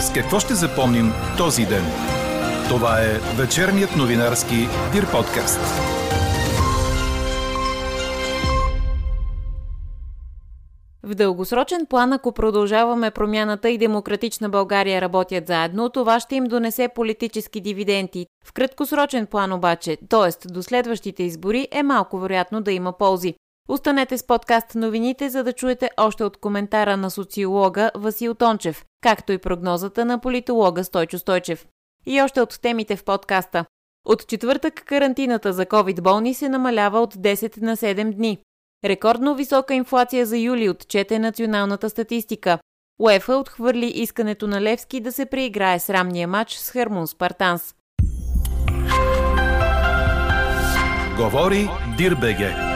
С какво ще запомним този ден? Това е вечерният новинарски Дир подкаст. В дългосрочен план, ако продължаваме промяната и демократична България работят заедно, това ще им донесе политически дивиденти. В краткосрочен план обаче, т.е. до следващите избори, е малко вероятно да има ползи. Останете с подкаст новините, за да чуете още от коментара на социолога Васил Тончев, както и прогнозата на политолога Стойчо Стойчев. И още от темите в подкаста. От четвъртък карантината за COVID болни се намалява от 10 на 7 дни. Рекордно висока инфлация за юли отчете националната статистика. УЕФА отхвърли искането на Левски да се преиграе срамния матч с Хермун Спартанс. Говори Дирбеге.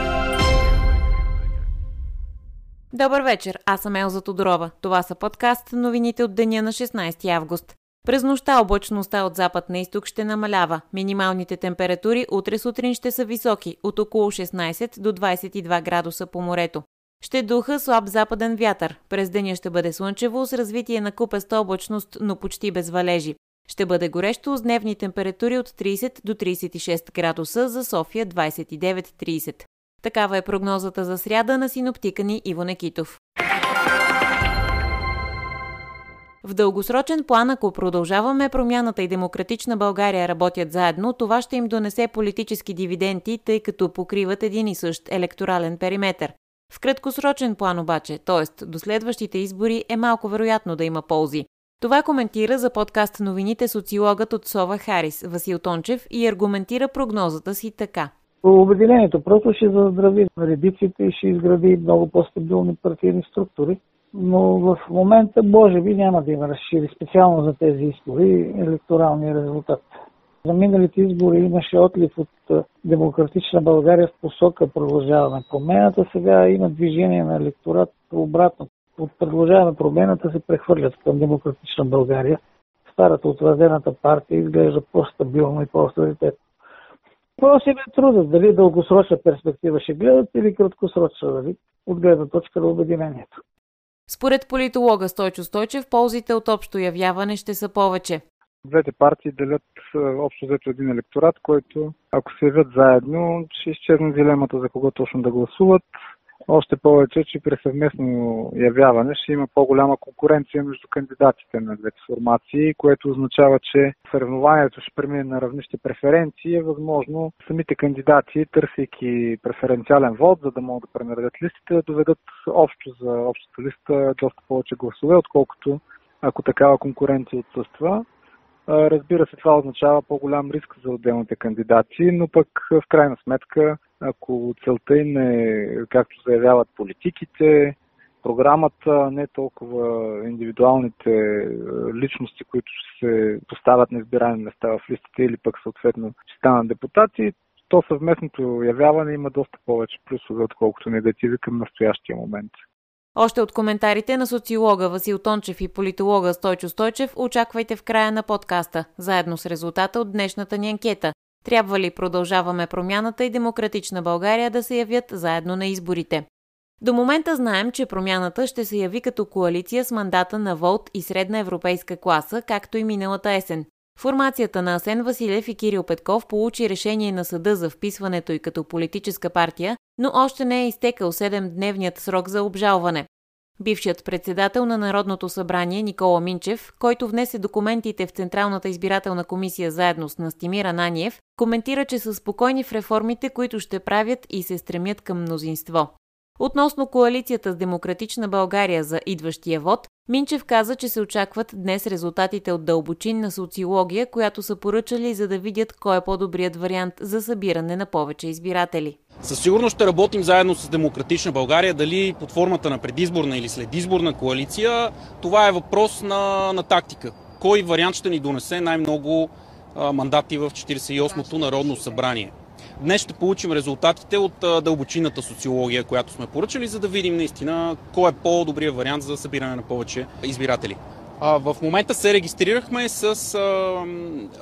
Добър вечер, аз съм Елза Тодорова. Това са подкаст новините от деня на 16 август. През нощта облачността от запад на изток ще намалява. Минималните температури утре сутрин ще са високи, от около 16 до 22 градуса по морето. Ще духа слаб западен вятър. През деня ще бъде слънчево с развитие на купеста облачност, но почти без валежи. Ще бъде горещо с дневни температури от 30 до 36 градуса, за София 29-30. Такава е прогнозата за сряда на синоптика ни Иво Некитов. В дългосрочен план, ако продължаваме промяната и демократична България работят заедно, това ще им донесе политически дивиденти, тъй като покриват един и същ електорален периметр. В краткосрочен план обаче, т.е. до следващите избори, е малко вероятно да има ползи. Това коментира за подкаст новините социологът от Сова Харис Васил Тончев и аргументира прогнозата си така. Обединението просто ще заздрави редиците и ще изгради много по-стабилни партийни структури но в момента може би няма да има разшири специално за тези избори електоралния резултат. За миналите избори имаше отлив от демократична България в посока продължаваме промената. Сега има движение на електорат обратно. От продължаваме промената се прехвърлят към демократична България. Старата утвърдената партия изглежда по-стабилно и по-авторитетно. Им е трудно дали дългосрочна перспектива ще гледат или краткосрочна, дали от гледна точка на обединението. Според политолога Стойчо Стойчев, ползите от общо явяване ще са повече. Двете партии делят общо взето един електорат, който ако се явят заедно, ще изчезне дилемата за кого точно да гласуват. Още повече, че при съвместно явяване ще има по-голяма конкуренция между кандидатите на двете формации, което означава, че съревнованието ще премине на равнище преференции. Е възможно самите кандидати, търсейки преференциален вод, за да могат да пренаредят листите, да доведат общо за общата листа доста повече гласове, отколкото ако такава конкуренция отсъства. Разбира се, това означава по-голям риск за отделните кандидати, но пък в крайна сметка, ако целта им е, както заявяват политиките, програмата, не толкова индивидуалните личности, които се поставят на избираеми места в листите или пък съответно ще станат депутати, то съвместното явяване има доста повече плюсове, отколкото негативи към настоящия момент. Още от коментарите на социолога Васил Тончев и политолога Стойчо Стойчев очаквайте в края на подкаста, заедно с резултата от днешната ни анкета. Трябва ли продължаваме промяната и демократична България да се явят заедно на изборите? До момента знаем, че промяната ще се яви като коалиция с мандата на Волт и средна европейска класа, както и миналата есен. Формацията на Асен Василев и Кирил Петков получи решение на съда за вписването и като политическа партия, но още не е изтекал 7-дневният срок за обжалване. Бившият председател на Народното събрание Никола Минчев, който внесе документите в Централната избирателна комисия заедно с Настимир Ананиев, коментира, че са спокойни в реформите, които ще правят и се стремят към мнозинство. Относно коалицията с Демократична България за идващия вод, Минчев каза, че се очакват днес резултатите от дълбочинна социология, която са поръчали за да видят кой е по-добрият вариант за събиране на повече избиратели. Със сигурност ще работим заедно с Демократична България, дали под формата на предизборна или следизборна коалиция. Това е въпрос на, на тактика. Кой вариант ще ни донесе най-много мандати в 48-то Народно събрание? Днес ще получим резултатите от дълбочинната социология, която сме поръчали, за да видим наистина кой е по-добрият вариант за събиране на повече избиратели. В момента се регистрирахме с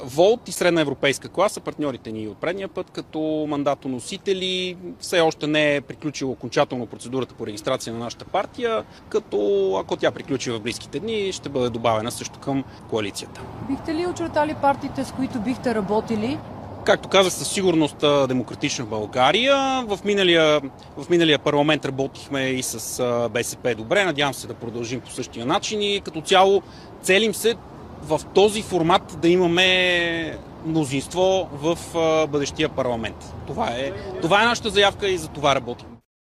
Волт и средна европейска класа, партньорите ни от предния път, като мандатоносители. Все още не е приключила окончателно процедурата по регистрация на нашата партия, като ако тя приключи в близките дни, ще бъде добавена също към коалицията. Бихте ли очертали партиите, с които бихте работили Както казах, със сигурност демократична България. В миналия, в миналия парламент работихме и с БСП добре. Надявам се да продължим по същия начин и като цяло целим се в този формат да имаме мнозинство в бъдещия парламент. Това е, това е нашата заявка и за това работим.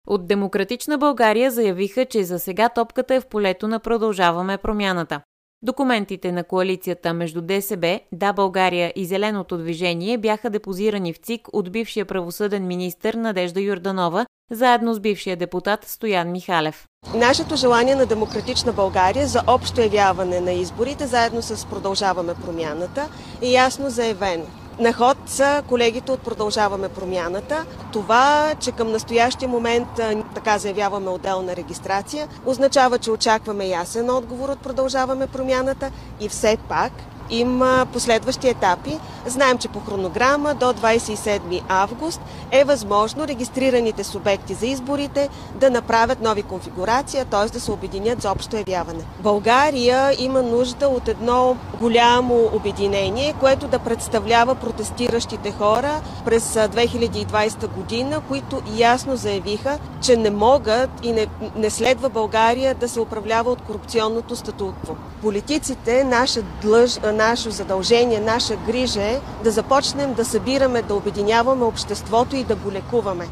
От Демократична България заявиха, че за сега топката е в полето на Продължаваме промяната. Документите на коалицията между ДСБ, Да България и Зеленото движение бяха депозирани в ЦИК от бившия правосъден министр Надежда Юрданова, заедно с бившия депутат Стоян Михалев. Нашето желание на Демократична България за общо явяване на изборите, заедно с Продължаваме промяната, е ясно заявено. На ход са колегите от Продължаваме промяната. Това, че към настоящия момент така заявяваме отделна регистрация, означава, че очакваме ясен отговор от Продължаваме промяната и все пак има последващи етапи. Знаем, че по хронограма до 27 август е възможно регистрираните субекти за изборите да направят нови конфигурации, т.е. да се обединят за общо явяване. България има нужда от едно голямо обединение, което да представлява протестиращите хора през 2020 година, които ясно заявиха, че не могат и не, не следва България да се управлява от корупционното статутство. Политиците, наша длъж, наше задължение, наша грижа е да започнем да събираме, да обединяваме обществото и да го лекуваме.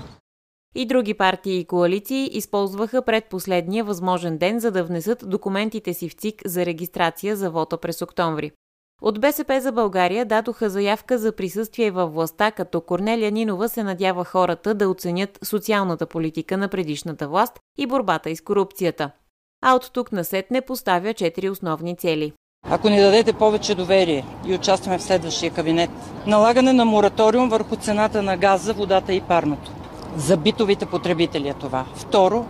И други партии и коалиции използваха предпоследния възможен ден, за да внесат документите си в ЦИК за регистрация за вота през октомври. От БСП за България дадоха заявка за присъствие във властта, като Корнелия Нинова се надява хората да оценят социалната политика на предишната власт и борбата и с корупцията. А от тук насетне поставя четири основни цели. Ако ни дадете повече доверие и участваме в следващия кабинет, налагане на мораториум върху цената на газа, водата и парното. За битовите потребители е това. Второ,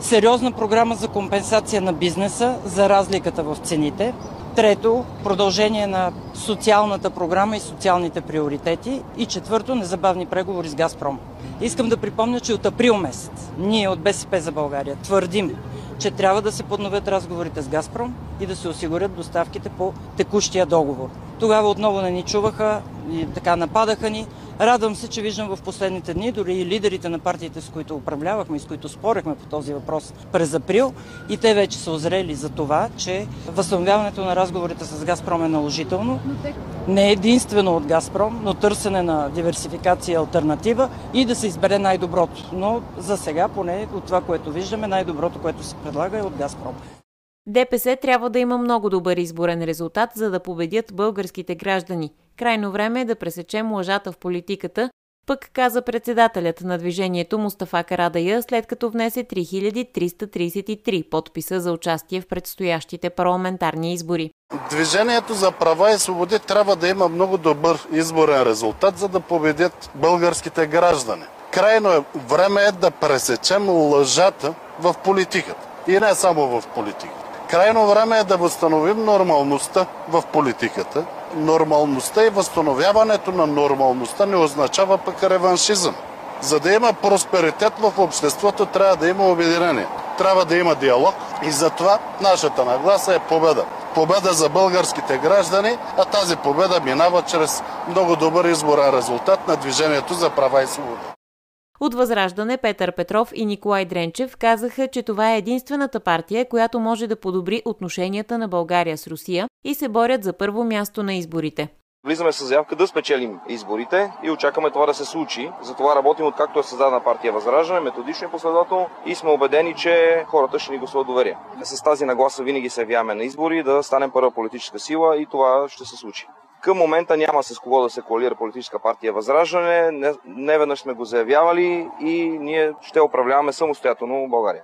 сериозна програма за компенсация на бизнеса за разликата в цените. Трето, продължение на социалната програма и социалните приоритети. И четвърто, незабавни преговори с Газпром. Искам да припомня, че от април месец ние от БСП за България твърдим, че трябва да се подновят разговорите с Газпром и да се осигурят доставките по текущия договор. Тогава отново не ни чуваха и така нападаха ни. Радвам се, че виждам в последните дни дори и лидерите на партиите, с които управлявахме и с които спорехме по този въпрос през април, и те вече са озрели за това, че възстановяването на разговорите с Газпром е наложително. Не единствено от Газпром, но търсене на диверсификация и альтернатива и да се избере най-доброто. Но за сега, поне от това, което виждаме, най-доброто, което се предлага е от Газпром. ДПС трябва да има много добър изборен резултат, за да победят българските граждани. Крайно време е да пресечем лъжата в политиката, пък каза председателят на движението Мустафа Карадая, след като внесе 3333 подписа за участие в предстоящите парламентарни избори. Движението за права и свободи трябва да има много добър изборен резултат, за да победят българските граждани. Крайно е време е да пресечем лъжата в политиката. И не само в политиката. Крайно време е да възстановим нормалността в политиката. Нормалността и възстановяването на нормалността не означава пък реваншизъм. За да има просперитет в обществото, трябва да има обединение. Трябва да има диалог и затова нашата нагласа е победа. Победа за българските граждани, а тази победа минава чрез много добър изборен резултат на Движението за права и свобода. От Възраждане Петър Петров и Николай Дренчев казаха, че това е единствената партия, която може да подобри отношенията на България с Русия и се борят за първо място на изборите. Влизаме с заявка да спечелим изборите и очакваме това да се случи. Затова работим откакто е създадена партия Възраждане, методично и последователно и сме убедени, че хората ще ни гласуват доверие. С тази нагласа винаги се явяваме на избори да станем първа политическа сила и това ще се случи. Към момента няма с кого да се коалира политическа партия Възраждане. Не, не веднъж сме го заявявали и ние ще управляваме самостоятелно България.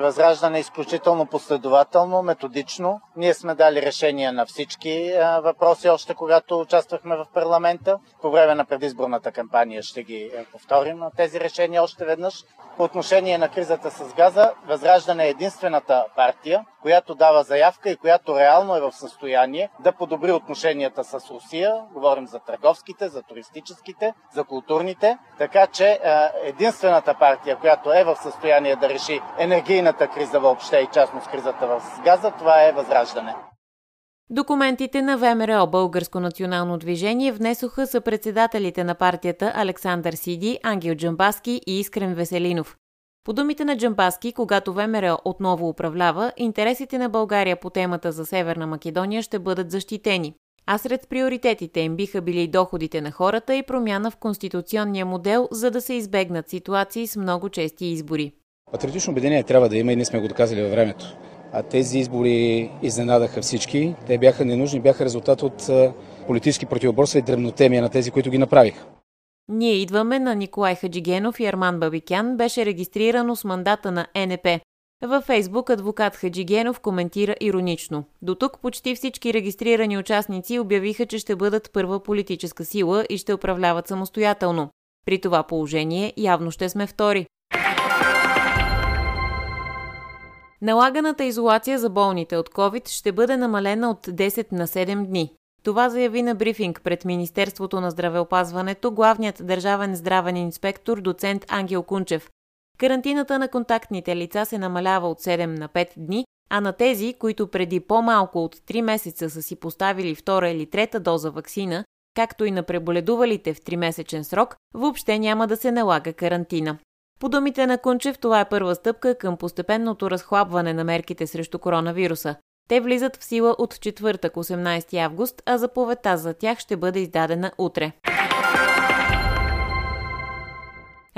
Възраждане е изключително последователно, методично. Ние сме дали решения на всички въпроси, още когато участвахме в парламента. По време на предизборната кампания ще ги повторим тези решения още веднъж. По отношение на кризата с газа, Възраждане е единствената партия, която дава заявка и която реално е в състояние да подобри отношенията с Русия. Говорим за търговските, за туристическите, за културните. Така че единствената партия, която е в състояние да реши енергийната криза въобще и частност кризата с газа, това е Възраждане. Документите на ВМРО Българско национално движение внесоха са председателите на партията Александър Сиди, Ангел Джамбаски и Искрен Веселинов. По думите на Джамбаски, когато ВМРО отново управлява, интересите на България по темата за Северна Македония ще бъдат защитени. А сред приоритетите им биха били доходите на хората и промяна в конституционния модел, за да се избегнат ситуации с много чести избори. Патриотично обединение трябва да има и ние сме го доказали във времето. А тези избори изненадаха всички. Те бяха ненужни, бяха резултат от политически противоборства и дребнотемия на тези, които ги направиха. Ние идваме на Николай Хаджигенов и Арман Бабикян беше регистрирано с мандата на НП. Във Фейсбук адвокат Хаджигенов коментира иронично. До тук почти всички регистрирани участници обявиха, че ще бъдат първа политическа сила и ще управляват самостоятелно. При това положение явно ще сме втори. Налаганата изолация за болните от COVID ще бъде намалена от 10 на 7 дни. Това заяви на брифинг пред Министерството на здравеопазването главният държавен здравен инспектор доцент Ангел Кунчев. Карантината на контактните лица се намалява от 7 на 5 дни, а на тези, които преди по-малко от 3 месеца са си поставили втора или трета доза вакцина, както и на преболедувалите в 3-месечен срок, въобще няма да се налага карантина. По думите на Кунчев, това е първа стъпка към постепенното разхлабване на мерките срещу коронавируса. Те влизат в сила от четвъртък 18 август, а заповедта за тях ще бъде издадена утре.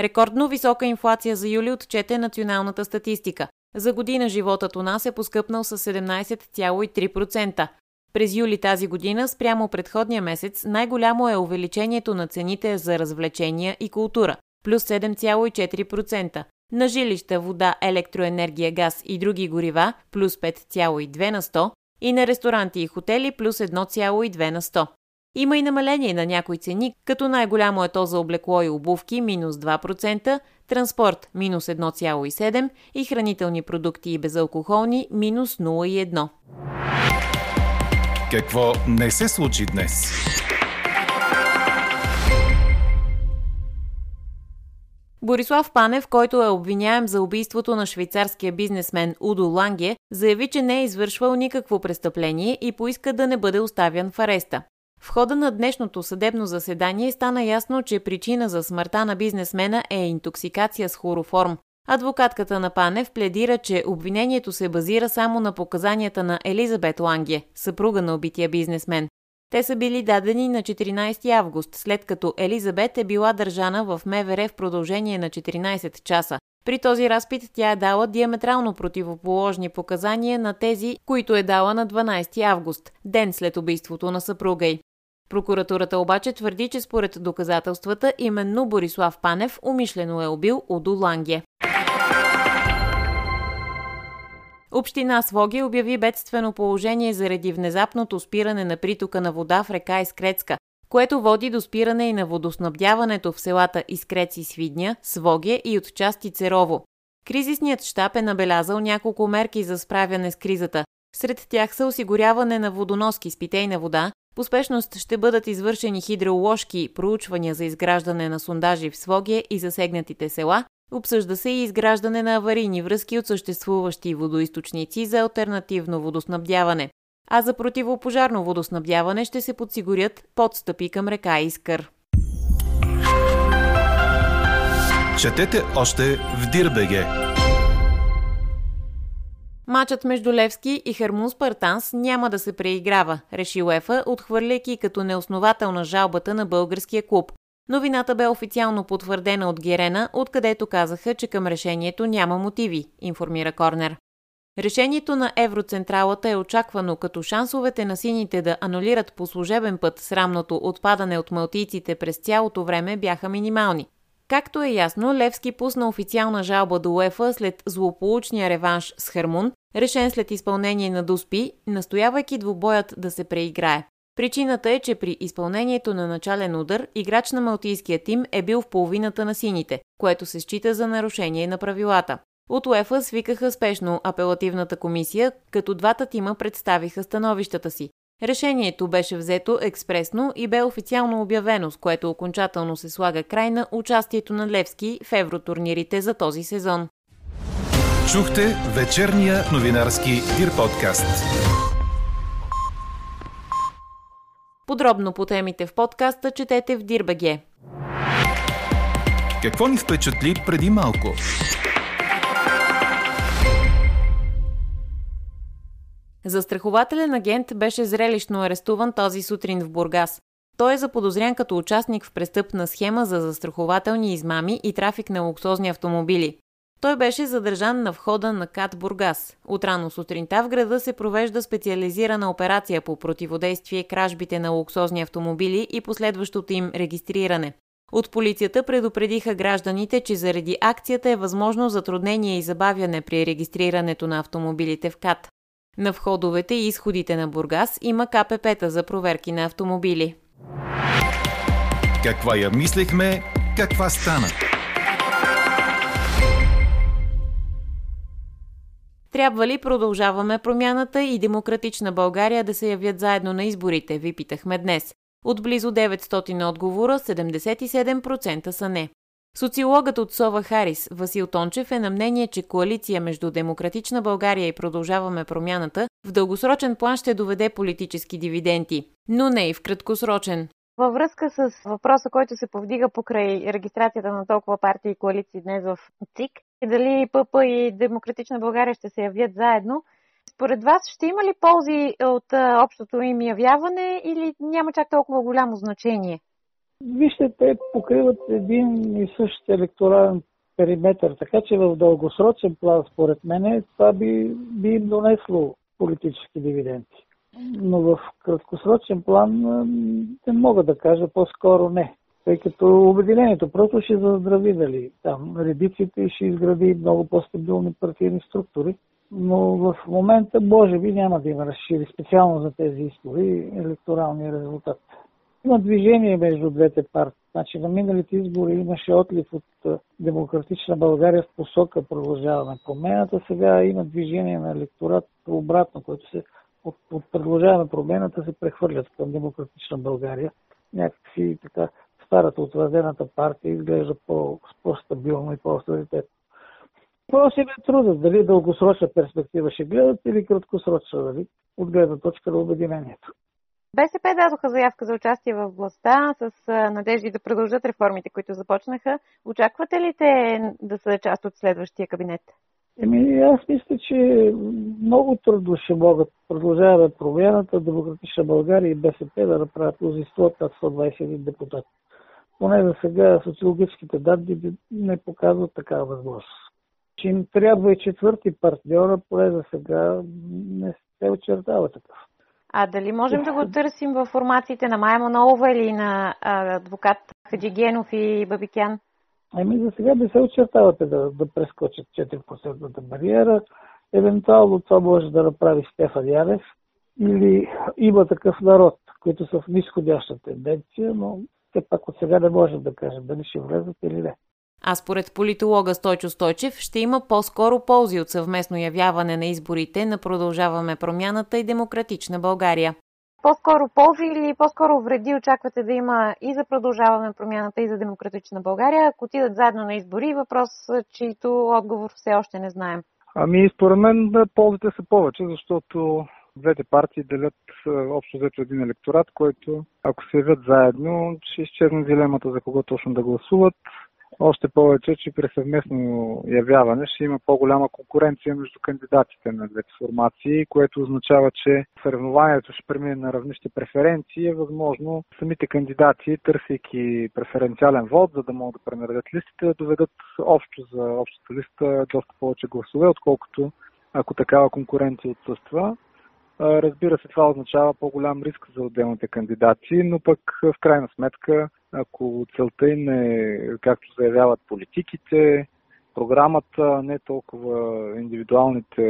Рекордно висока инфлация за юли отчете националната статистика. За година животът у нас е поскъпнал с 17,3%. През юли тази година, спрямо предходния месец, най-голямо е увеличението на цените за развлечения и култура плюс 7,4%, на жилища, вода, електроенергия, газ и други горива плюс 5,2 на 100 и на ресторанти и хотели плюс 1,2 на 100. Има и намаление на някои цени, като най-голямо е то за облекло и обувки минус 2%, транспорт минус 1,7% и хранителни продукти и безалкохолни минус 0,1%. Какво не се случи днес? Борислав Панев, който е обвиняем за убийството на швейцарския бизнесмен Удо Ланге, заяви, че не е извършвал никакво престъпление и поиска да не бъде оставян в ареста. В хода на днешното съдебно заседание стана ясно, че причина за смъртта на бизнесмена е интоксикация с хлороформ. Адвокатката на Панев пледира, че обвинението се базира само на показанията на Елизабет Ланге, съпруга на убития бизнесмен. Те са били дадени на 14 август, след като Елизабет е била държана в МВР в продължение на 14 часа. При този разпит тя е дала диаметрално противоположни показания на тези, които е дала на 12 август, ден след убийството на съпруга й. Прокуратурата обаче твърди, че според доказателствата именно Борислав Панев умишлено е убил Удо Ланге. Община Своги обяви бедствено положение заради внезапното спиране на притока на вода в река Искрецка, което води до спиране и на водоснабдяването в селата Искрец и Свидня, Своге и от части Церово. Кризисният щаб е набелязал няколко мерки за справяне с кризата. Сред тях са осигуряване на водоноски с питейна вода, по спешност ще бъдат извършени хидроложки проучвания за изграждане на сондажи в Своге и засегнатите села, Обсъжда се и изграждане на аварийни връзки от съществуващи водоисточници за альтернативно водоснабдяване. А за противопожарно водоснабдяване ще се подсигурят подстъпи към река Искър. Четете още в Дирбеге. Матчът между Левски и Хермун Спартанс няма да се преиграва, реши Уефа, отхвърляйки като неоснователна жалбата на българския клуб. Новината бе официално потвърдена от Герена, откъдето казаха, че към решението няма мотиви, информира Корнер. Решението на Евроцентралата е очаквано, като шансовете на сините да анулират по служебен път срамното отпадане от малтийците през цялото време бяха минимални. Както е ясно, Левски пусна официална жалба до УЕФА след злополучния реванш с Хармун, решен след изпълнение на Дуспи, настоявайки двубоят да се преиграе. Причината е, че при изпълнението на начален удар играч на малтийския тим е бил в половината на сините, което се счита за нарушение на правилата. От УЕФА свикаха спешно апелативната комисия, като двата тима представиха становищата си. Решението беше взето експресно и бе официално обявено, с което окончателно се слага край на участието на Левски в евротурнирите за този сезон. Чухте вечерния новинарски Дир подкаст. Подробно по темите в подкаста четете в Дирбаге. Какво ни впечатли преди малко? Застрахователен агент беше зрелищно арестуван този сутрин в Бургас. Той е заподозрян като участник в престъпна схема за застрахователни измами и трафик на луксозни автомобили. Той беше задържан на входа на КАТ Бургас. Отрано сутринта в града се провежда специализирана операция по противодействие кражбите на луксозни автомобили и последващото им регистриране. От полицията предупредиха гражданите, че заради акцията е възможно затруднение и забавяне при регистрирането на автомобилите в КАТ. На входовете и изходите на Бургас има КПП-та за проверки на автомобили. Каква я мислехме, каква стана? Трябва ли продължаваме промяната и демократична България да се явят заедно на изборите, ви питахме днес. От близо 900 отговора, 77% са не. Социологът от Сова Харис, Васил Тончев, е на мнение, че коалиция между Демократична България и Продължаваме промяната в дългосрочен план ще доведе политически дивиденти, но не и в краткосрочен. Във връзка с въпроса, който се повдига покрай регистрацията на толкова партии и коалиции днес в ЦИК, и дали ПП и Демократична България ще се явят заедно, според вас ще има ли ползи от общото им явяване или няма чак толкова голямо значение? Вижте, те покриват един и същ електорален периметр, така че в дългосрочен план, според мен, това би, би им донесло политически дивиденти. Но в краткосрочен план не мога да кажа, по-скоро не. Тъй като обединението просто ще заздрави дали там редиците ще изгради много по-стабилни партийни структури. Но в момента, може би, няма да има разшири специално за тези избори електоралния резултат. Има движение между двете партии. Значи на миналите избори имаше отлив от Демократична България в посока продължаване промената. Сега има движение на електорат обратно, което се от, от продължаване промената се прехвърлят към Демократична България. Някакси така старата утвърдената партия изглежда по, по-стабилно и по-авторитетно. Им е трудно дали дългосрочна перспектива ще гледат или краткосрочна, дали от гледна точка на обединението. БСП дадоха заявка за участие в властта с надежди да продължат реформите, които започнаха. Очаквате ли те да са част от следващия кабинет? Еми, аз мисля, че много трудно ще могат продължават промяната, Демократична България и БСП да направят мнозинство от 121 депутати. Поне за сега социологическите данни не показват такава възможност. Че им трябва и четвърти партньора, поне за сега не се очертава такъв. А дали можем да го търсим в формациите на Майя Манолова или на а, адвокат Хаджигенов и Бабикян? Ами за сега не се очертавате да, да прескочат 4% бариера. Евентуално това може да направи Стефан Янев или има такъв народ, които са в нисходяща тенденция, но все пак от сега не можем да кажем дали ще влезат или не. А според политолога Стойчо Стойчев ще има по-скоро ползи от съвместно явяване на изборите на Продължаваме промяната и Демократична България. По-скоро ползи или по-скоро вреди очаквате да има и за Продължаваме промяната и за Демократична България, ако отидат заедно на избори? Въпрос, чието отговор все още не знаем. Ами, според мен ползите са повече, защото двете партии делят общо взето един електорат, който ако се явят заедно, ще изчезне дилемата за кого точно да гласуват. Още повече, че при съвместно явяване ще има по-голяма конкуренция между кандидатите на двете формации, което означава, че съревнованието ще премине на равнище преференции. Е възможно самите кандидати, търсейки преференциален вод, за да могат да пренаредят листите, да доведат общо за общата листа доста повече гласове, отколкото ако такава конкуренция отсъства. Разбира се, това означава по-голям риск за отделните кандидати, но пък в крайна сметка, ако целта им е, както заявяват политиките, програмата, не толкова индивидуалните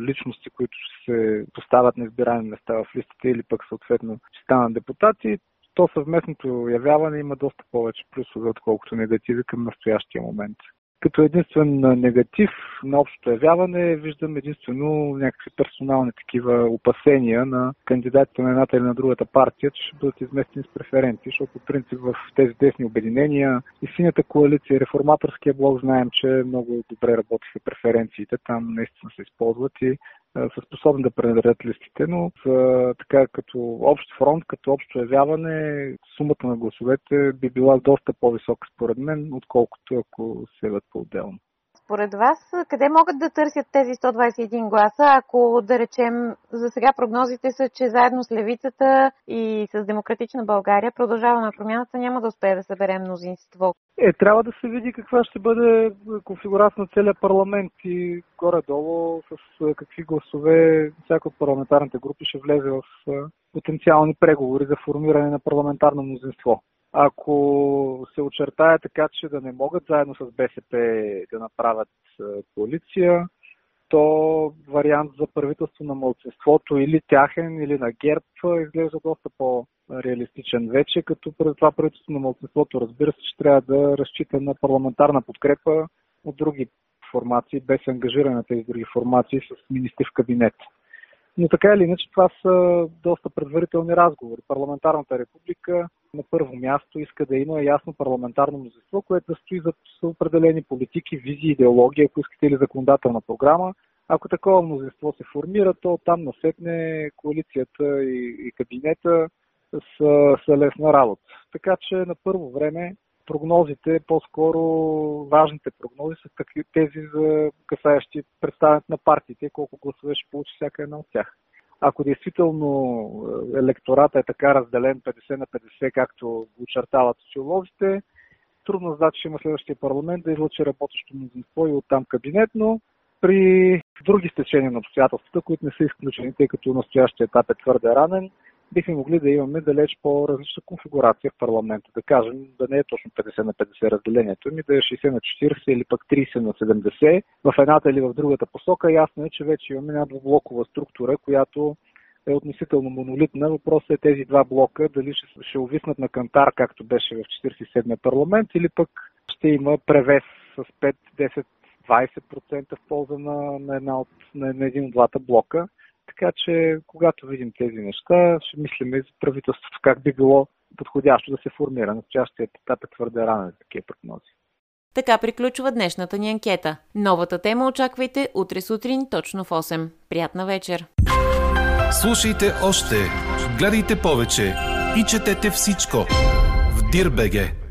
личности, които ще се поставят на избираеми места в листите или пък съответно ще станат депутати, то съвместното явяване има доста повече плюсове, отколкото негативи към настоящия момент. Като единствен негатив на общото явяване виждам единствено някакви персонални такива опасения на кандидатите на едната или на другата партия, че ще бъдат изместени с преференции, защото по принцип в тези десни обединения и синята коалиция, реформаторския блок знаем, че много добре работиха преференциите, там наистина се използват и са способни да пренарят листите, но за, така като общ фронт, като общо явяване, сумата на гласовете би била доста по-висока според мен, отколкото ако се явят по-отделно. Според вас, къде могат да търсят тези 121 гласа, ако да речем, за сега прогнозите са, че заедно с Левицата и с Демократична България продължаваме промяната, няма да успее да съберем мнозинство? Е, трябва да се види каква ще бъде конфигурация на целия парламент и горе-долу с какви гласове всяка от парламентарните групи ще влезе в потенциални преговори за формиране на парламентарно мнозинство. Ако се очертая така, че да не могат заедно с БСП да направят коалиция, то вариант за правителство на мълцинството или тяхен, или на ГЕРБ изглежда доста по-реалистичен вече, като това правителство на мълцинството разбира се, че трябва да разчита на парламентарна подкрепа от други формации, без ангажиране на тези други формации с министри в кабинет. Но така или иначе това са доста предварителни разговори. Парламентарната република на първо място иска да има ясно парламентарно мнозинство, което да стои за определени политики, визии, идеология, ако искате или законодателна програма. Ако такова мнозинство се формира, то там насетне коалицията и, и кабинета са, са лесна работа. Така че на първо време прогнозите, по-скоро важните прогнози са тези за касаещи представянето на партиите, колко гласове ще получи всяка една от тях. Ако действително е, електората е така разделен 50 на 50, както очертават социолозите, трудно значи, че има следващия парламент да излъчи работещо мнозинство и оттам кабинет, но при други стечения на обстоятелствата, които не са изключени, тъй като настоящия етап е твърде ранен, бихме могли да имаме далеч по-различна конфигурация в парламента. Да кажем, да не е точно 50 на 50 разделението, ми да е 60 на 40 или пък 30 на 70 в едната или в другата посока. Ясно е, че вече имаме една двублокова структура, която е относително монолитна. Въпросът е тези два блока дали ще, ще увиснат на кантар, както беше в 47-я парламент, или пък ще има превес с 5, 10, 20% в полза на, на, една от, на, един от двата блока. Така че, когато видим тези неща, ще мислим и за правителството как би било подходящо да се формира. Настоящият етап е твърде ранен за такива прогнози. Така приключва днешната ни анкета. Новата тема очаквайте утре сутрин точно в 8. Приятна вечер! Слушайте още, гледайте повече и четете всичко в Дирбеге.